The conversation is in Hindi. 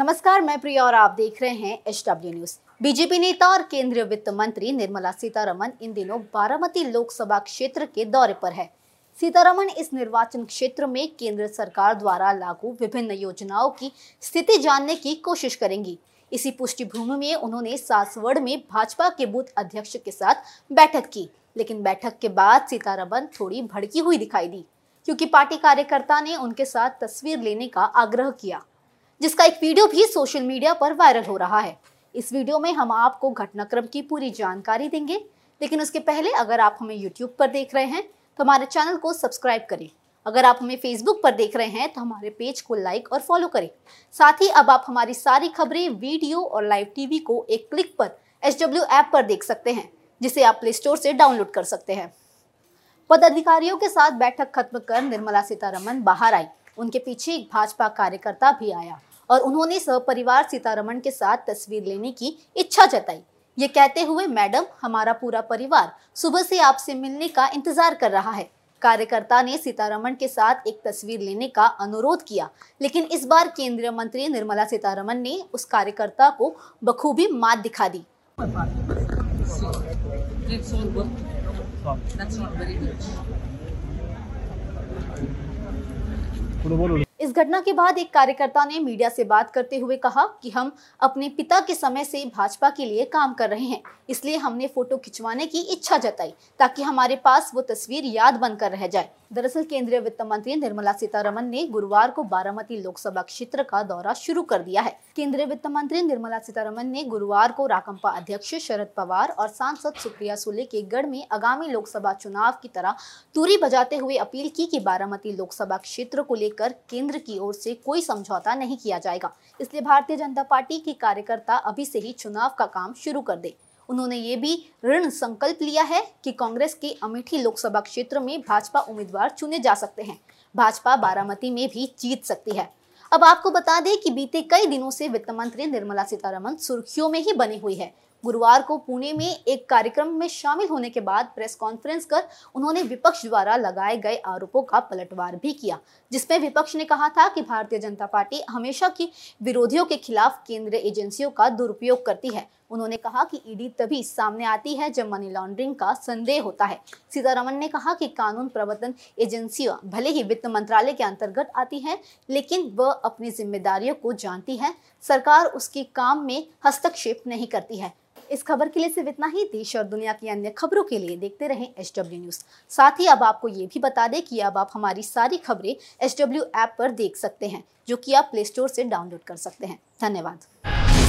नमस्कार, मैं प्रिया और आप देख रहे हैं एच डब्ल्यू न्यूज़ बीजेपी नेता और केंद्रीय वित्त मंत्री निर्मला सीतारमन इन दिनों बारामती लोकसभा क्षेत्र के दौरे पर है। सीतारमन इस निर्वाचन क्षेत्र में केंद्र सरकार द्वारा लागू विभिन्न योजनाओं की स्थिति जानने की कोशिश करेंगी। इसी पुष्टिभूमि में उन्होंने सासवड़ में भाजपा के बूथ अध्यक्ष के साथ बैठक की, लेकिन बैठक के बाद सीतारमन थोड़ी भड़की हुई दिखाई दी, क्योंकि पार्टी कार्यकर्ता ने उनके साथ तस्वीर लेने का आग्रह किया। जिसका एक वीडियो भी सोशल मीडिया पर वायरल हो रहा है। इस वीडियो में हम आपको घटनाक्रम की पूरी जानकारी देंगे, लेकिन उसके पहले अगर आप हमें यूट्यूब पर देख रहे हैं तो हमारे चैनल को सब्सक्राइब करें। अगर आप हमें फेसबुक पर देख रहे हैं तो हमारे पेज को लाइक और फॉलो करें। साथ ही अब आप हमारी सारी खबरें वीडियो और लाइव टीवी को एक क्लिक पर एच ऐप पर देख सकते हैं, जिसे आप प्ले स्टोर से डाउनलोड कर सकते हैं। पदाधिकारियों के साथ बैठक खत्म कर निर्मला सीतारमन बाहर आई। उनके पीछे एक भाजपा कार्यकर्ता भी आया। और उन्होंने सहपरिवार सीतारमण के साथ तस्वीर लेने की इच्छा जताई ये कहते हुए मैडम हमारा पूरा परिवार सुबह से आपसे मिलने का इंतज़ार कर रहा है कार्यकर्ता ने सीतारमण के साथ एक तस्वीर लेने का अनुरोध किया लेकिन इस बार केंद्रीय मंत्री निर्मला सीतारमण ने उस कार्यकर्ता को बखूबी मात दिखा दी. That's not very good. इस घटना के बाद एक कार्यकर्ता ने मीडिया से बात करते हुए कहा कि हम अपने पिता के समय से भाजपा के लिए काम कर रहे हैं। इसलिए हमने फ़ोटो खिंचवाने की इच्छा जताई ताकि हमारे पास वो तस्वीर याद बनकर रह जाए। दरअसल केंद्रीय वित्त मंत्री निर्मला सीतारमन ने गुरुवार को बारामती लोकसभा क्षेत्र का दौरा शुरू कर दिया है। केंद्रीय वित्त मंत्री निर्मला सीतारमन ने गुरुवार को राकंपा अध्यक्ष शरद पवार और सांसद सुप्रिया सुले के गढ़ में आगामी लोकसभा चुनाव की तरह तूरी बजाते हुए अपील की कि बारामती लोकसभा क्षेत्र को लेकर केंद्र की ओर से कोई समझौता नहीं किया जाएगा। इसलिए भारतीय जनता पार्टी के कार्यकर्ता अभी से ही चुनाव का काम शुरू कर दे। उन्होंने ये भी ऋण संकल्प लिया है कि कांग्रेस के अमेठी लोकसभा क्षेत्र में भाजपा उम्मीदवार चुने जा सकते हैं। भाजपा बारामती में भी जीत सकती है। अब आपको बता दें कि बीते कई दिनों से वित्त मंत्री निर्मला सीतारमन सुर्खियों में ही बनी हुई है। गुरुवार को पुणे में एक कार्यक्रम में शामिल होने के बाद प्रेस कॉन्फ्रेंस कर उन्होंने विपक्ष द्वारा लगाए गए आरोपों का पलटवार भी किया, जिसमें विपक्ष ने कहा था कि भारतीय जनता पार्टी हमेशा की विरोधियों के खिलाफ केंद्रीय एजेंसियों का दुरुपयोग करती है। उन्होंने कहा कि ईडी तभी सामने आती है जब मनी लॉन्ड्रिंग का संदेह होता है। सीतारमन ने कहा कि कानून प्रवर्तन एजेंसियाँ भले ही वित्त मंत्रालय के अंतर्गत आती हैं, लेकिन वह अपनी जिम्मेदारियों को जानती है। सरकार उसके काम में हस्तक्षेप नहीं करती है। इस खबर के लिए सिर्फ़ इतना ही। देश और दुनिया की अन्य खबरों के लिए देखते रहें एच डब्ल्यू न्यूज़। साथ ही अब आपको ये भी बता दें कि अब आप हमारी सारी खबरें एच डब्ल्यू ऐप पर देख सकते हैं, जो कि आप प्ले स्टोर से डाउनलोड कर सकते हैं। धन्यवाद।